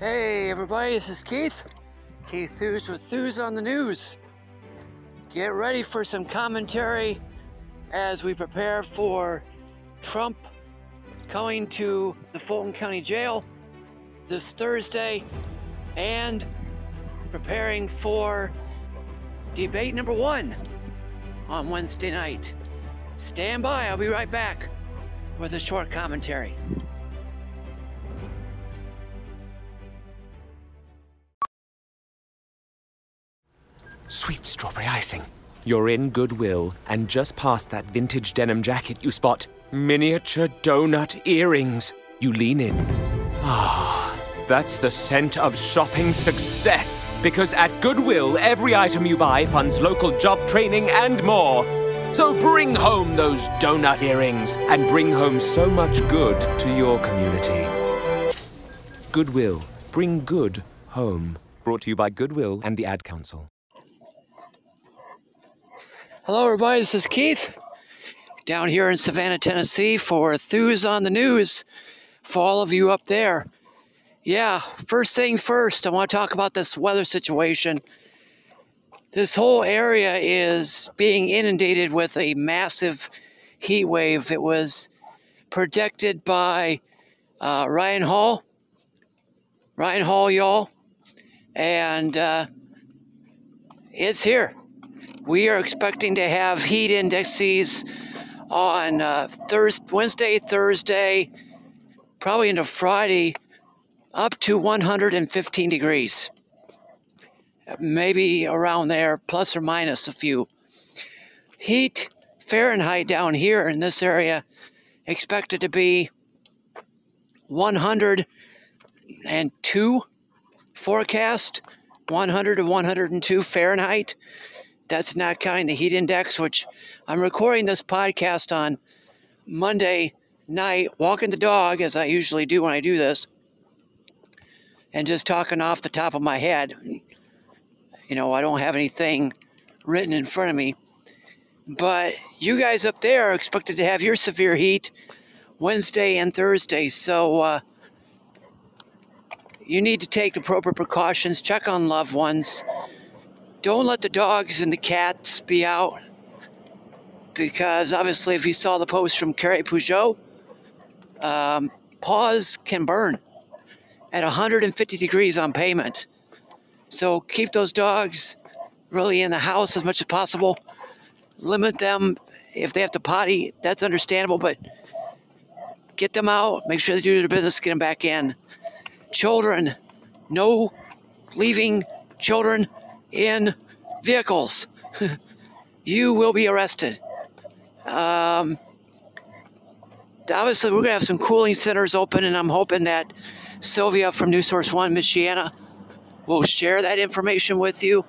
Hey everybody, this is Keith. Keith Thews with Thews on the News. Get ready for some commentary as we prepare for Trump coming to the Fulton County Jail this Thursday and preparing for debate number one on Wednesday night. Stand by, I'll be right back with a short commentary. Sweet strawberry icing. You're in Goodwill, and just past that vintage denim jacket, you spot miniature donut earrings. You lean in. Ah, that's the scent of shopping success. Because at Goodwill, every item you buy funds local job training and more. So bring home those donut earrings and bring home so much good to your community. Goodwill. Bring good home. Brought to you by Goodwill and the Ad Council. Hello, everybody. This is Keith down here in Savannah, Tennessee for Thews on the News for all of you up there. Yeah, first thing first, I want to talk about this weather situation. This whole area is being inundated with a massive heat wave. It was predicted by uh, Ryan Hall. Ryan Hall, y'all. And uh, it's here we are expecting to have heat indexes on uh, Thursday, Wednesday, Thursday, probably into Friday, up to 115 degrees. Maybe around there, plus or minus a few. Heat Fahrenheit down here in this area expected to be 102 forecast, 100 to 102 Fahrenheit. That's not counting the heat index, which I'm recording this podcast on Monday night, walking the dog as I usually do when I do this, and just talking off the top of my head. You know, I don't have anything written in front of me. But you guys up there are expected to have your severe heat Wednesday and Thursday. So uh, you need to take appropriate precautions, check on loved ones don't let the dogs and the cats be out because obviously, if you saw the post from Carrie Peugeot, um, paws can burn at 150 degrees on pavement. So keep those dogs really in the house as much as possible. Limit them if they have to potty. That's understandable, but get them out. Make sure they do their business. Get them back in. Children, no leaving children in vehicles. you will be arrested. Um, obviously, we're going to have some cooling centers open, and I'm hoping that Sylvia from New Source One, Michiana, will share that information with you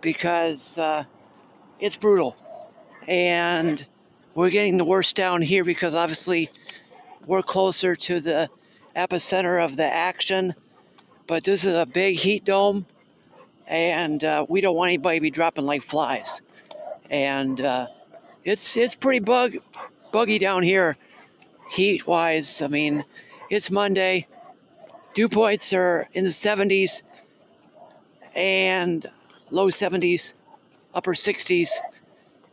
because uh, it's brutal. And we're getting the worst down here because obviously we're closer to the epicenter of the action. But this is a big heat dome and uh, we don't want anybody to be dropping like flies. And uh, it's it's pretty bug buggy down here, heat wise. I mean, it's Monday. Dew points are in the 70s and low 70s, upper 60s,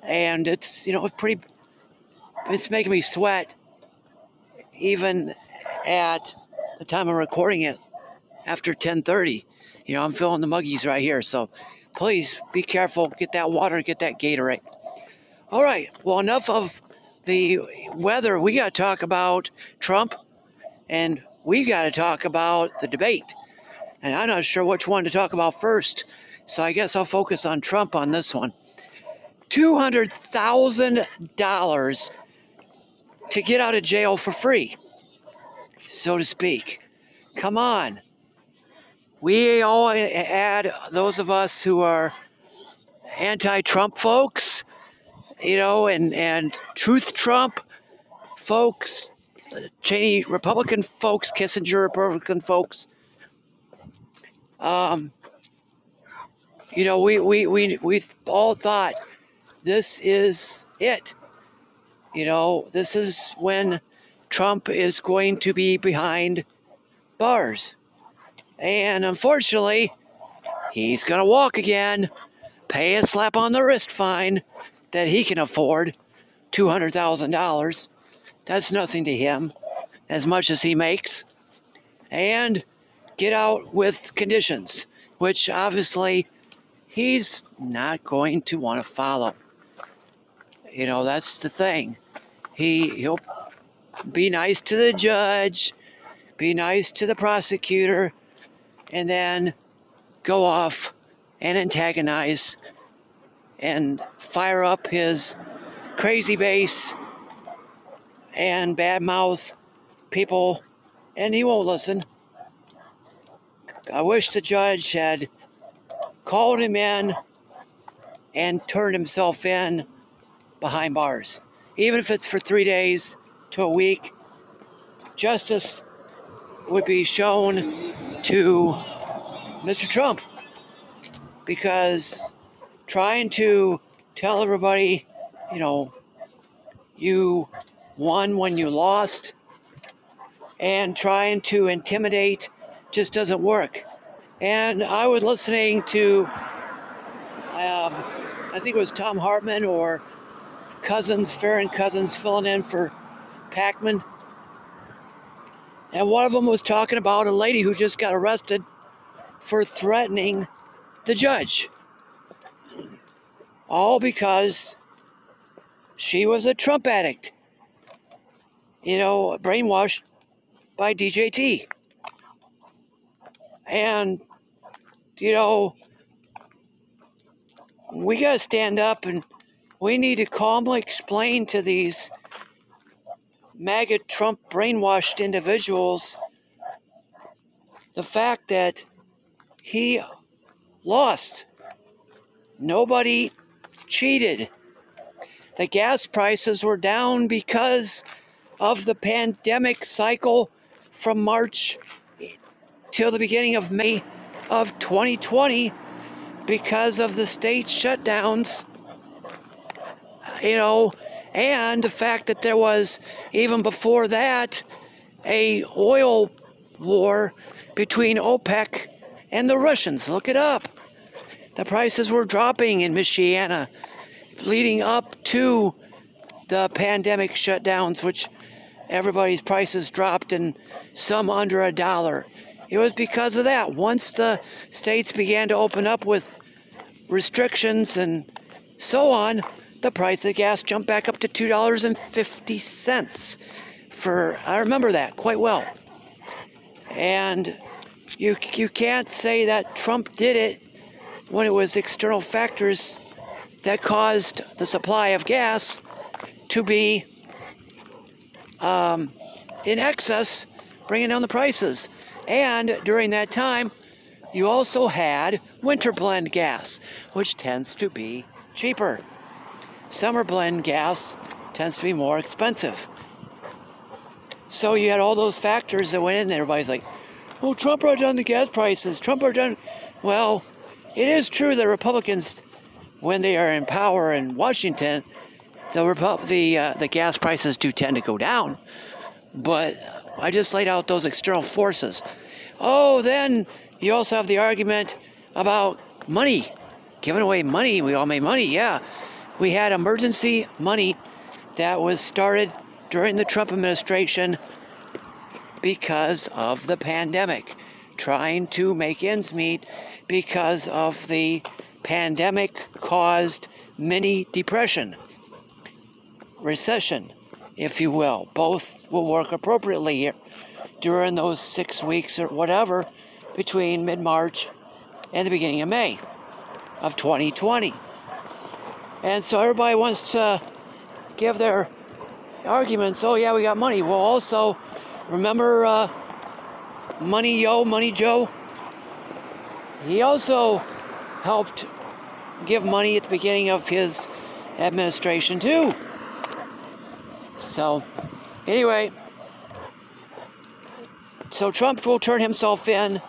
and it's you know pretty. It's making me sweat, even at the time I'm recording it, after 10:30 you know, I'm feeling the muggies right here. So please be careful. Get that water, get that Gatorade. All right. Well, enough of the weather. We got to talk about Trump and we got to talk about the debate. And I'm not sure which one to talk about first. So I guess I'll focus on Trump on this one. $200,000 to get out of jail for free, so to speak. Come on we all add those of us who are anti-Trump folks, you know, and and truth Trump folks, Cheney Republican folks, Kinzinger Republican folks. Um, you know, we we we we all thought this is it. You know, this is when Trump is going to be behind bars And unfortunately, he's going to walk again, pay a slap on the wrist fine that he can afford $200,000. That's nothing to him, as much as he makes. And get out with conditions, which obviously he's not going to want to follow. You know, that's the thing. He he'll be nice to the judge, be nice to the prosecutor, and then go off and antagonize and fire up his crazy base and badmouth people, and he won't listen. I wish the judge had called him in and turned himself in behind bars. Even if it's for three days to a week, justice would be shown to Mr. Trump because trying to tell everybody, you know, you won when you lost and trying to intimidate just doesn't work. And I was listening to, um, I think it was Thom Hartmann or Cousins, Farron Cousins, filling in for Pakman. And one of them was talking about a lady who just got arrested for threatening the judge. All because she was a Trump addict. You know, brainwashed by DJT. And, you know, we got to stand up and we need to calmly explain to these MAGA Trump brainwashed individuals the fact that he lost. Nobody cheated. The gas prices were down because of the pandemic cycle from March till the beginning of May of 2020 because of the state shutdowns. You know, and the fact that there was even before that a oil war between OPEC and the Russians. Look it up. The prices were dropping in Michiana leading up to the pandemic shutdowns, which everybody's prices dropped and some under a dollar. It was because of that. Once the states began to open up with restrictions and so on, the price of gas jumped back up to $2.50 for I remember that quite well. And you you can't say that Trump did it when it was external factors that caused the supply of gas to be um, in excess, bringing down the prices. And during that time, you also had winter blend gas, which tends to be cheaper. Summer blend gas tends to be more expensive. So you had all those factors that went in there. Everybody's like, oh, Trump brought down the gas prices. Trump brought down. Well, it is true that Republicans, when they are in power in Washington, the Repu- the uh, the gas prices do tend to go down. But I just laid out those external forces. Oh, then you also have the argument about money, giving away money. We all made money, yeah. We had emergency money that was started during the Trump administration because of the pandemic, trying to make ends meet because of the pandemic caused mini depression, recession, if you will. Both will work appropriately here during those six weeks or whatever between mid March and the beginning of May of 2020. And so everybody wants to give their arguments. Oh, yeah, we got money. Well, also, remember uh, Money Yo, Money Joe? He also helped give money at the beginning of his administration, too. So, anyway, so Trump will turn himself in,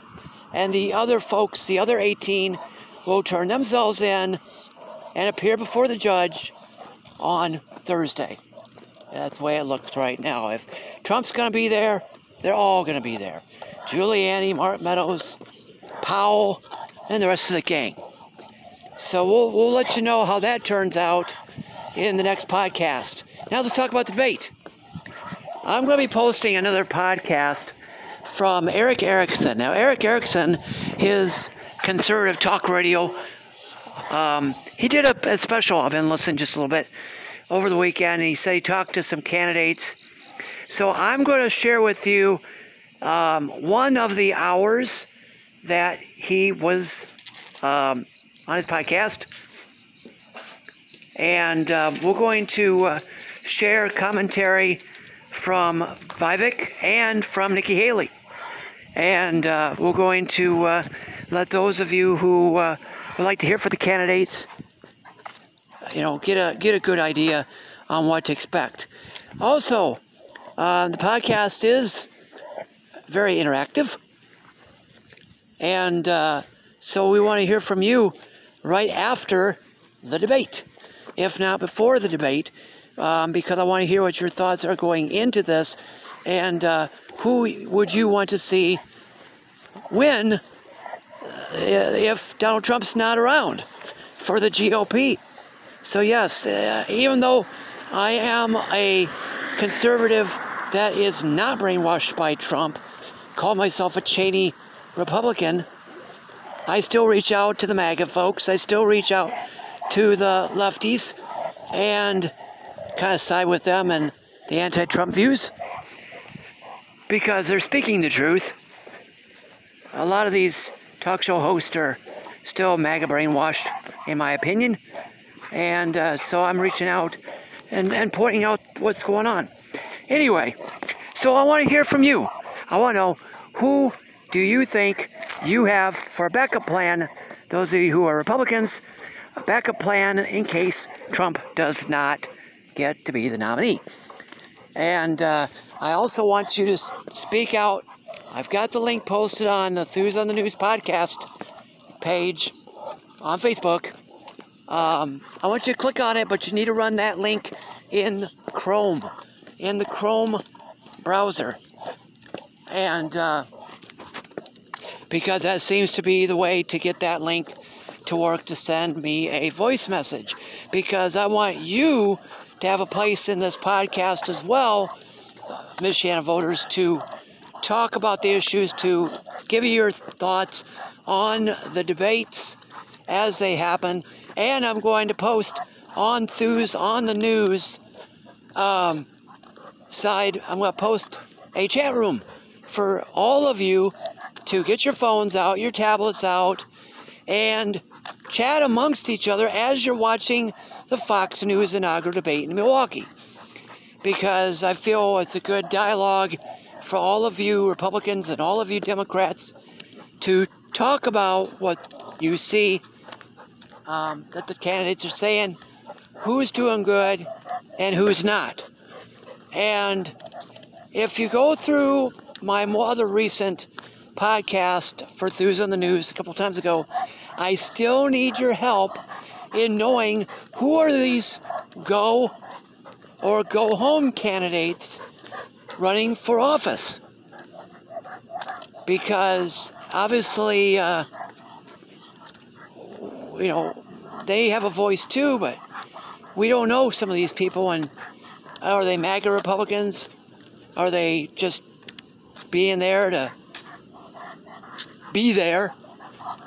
and the other folks, the other 18, will turn themselves in and appear before the judge on Thursday. That's the way it looks right now. If Trump's going to be there, they're all going to be there. Giuliani, Mark Meadows, Powell, and the rest of the gang. So we'll, we'll let you know how that turns out in the next podcast. Now let's talk about debate. I'm going to be posting another podcast from Erick Erickson. Now, Erick Erickson is conservative talk radio. Um, he did a, a, special. I've been listening just a little bit over the weekend. And he said he talked to some candidates. So I'm going to share with you um, one of the hours that he was um, on his podcast. And uh, we're going to uh, share commentary from Vivek and from Nikki Haley. And uh, we're going to uh, let those of you who uh, would like to hear from the candidates, you know, get a get a good idea on what to expect. Also, uh, the podcast is very interactive, and uh, so we want to hear from you right after the debate, if not before the debate, um, because I want to hear what your thoughts are going into this, and uh, who would you want to see win uh, if Donald Trump's not around for the GOP. So, yes, uh, even though I am a conservative that is not brainwashed by Trump, call myself a Cheney Republican, I still reach out to the MAGA folks. I still reach out to the lefties and kind of side with them and the anti Trump views because they're speaking the truth a lot of these talk show hosts are still MAGA brainwashed, in my opinion. And uh, so I'm reaching out and, and pointing out what's going on. Anyway, so I want to hear from you. I want to know who do you think you have for a backup plan, those of you who are Republicans, a backup plan in case Trump does not get to be the nominee. And uh, I also want you to speak out I've got the link posted on the Thews on the News podcast page on Facebook. Um, I want you to click on it, but you need to run that link in Chrome, in the Chrome browser. And uh, because that seems to be the way to get that link to work to send me a voice message. Because I want you to have a place in this podcast as well, uh, Michiana voters, to talk about the issues, to give you your thoughts on the debates as they happen. And I'm going to post on Thews on the news um, side, I'm going to post a chat room for all of you to get your phones out, your tablets out, and chat amongst each other as you're watching the Fox News inaugural debate in Milwaukee. Because I feel it's a good dialogue for all of you Republicans and all of you Democrats to talk about what you see um, that the candidates are saying, who's doing good and who's not. And if you go through my other recent podcast for Thews on the News a couple times ago, I still need your help in knowing who are these go or go home candidates running for office. Because obviously, uh, you know, they have a voice too, but we don't know some of these people. And are they MAGA Republicans? Are they just being there to be there?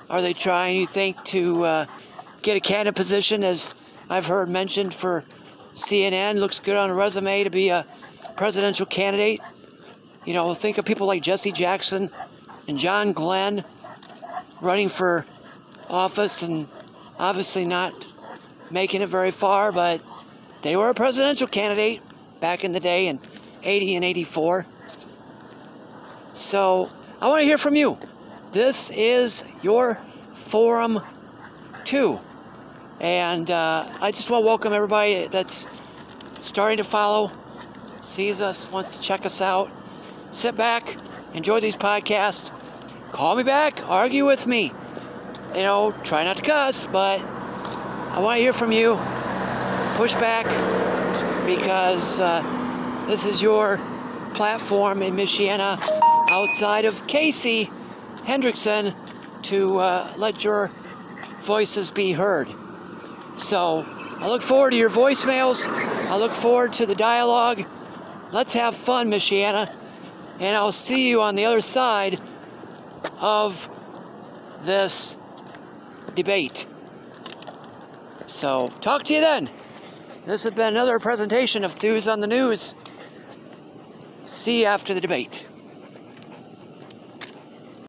Are they trying, you think, to uh, get a candidate position, as I've heard mentioned for CNN? Looks good on a resume to be a presidential candidate. You know, think of people like Jesse Jackson and John Glenn running for office and obviously not making it very far, but they were a presidential candidate back in the day in 80 and 84. So I want to hear from you. This is your forum too. And uh, I just want to welcome everybody that's starting to follow sees us, wants to check us out, sit back, enjoy these podcasts, call me back, argue with me. You know, try not to cuss, but I want to hear from you. Push back because uh, this is your platform in Michiana outside of Casey Hendrickson to uh, let your voices be heard. So I look forward to your voicemails. I look forward to the dialogue. Let's have fun, Michiana. And I'll see you on the other side of this debate. So, talk to you then. This has been another presentation of Thews on the News. See you after the debate.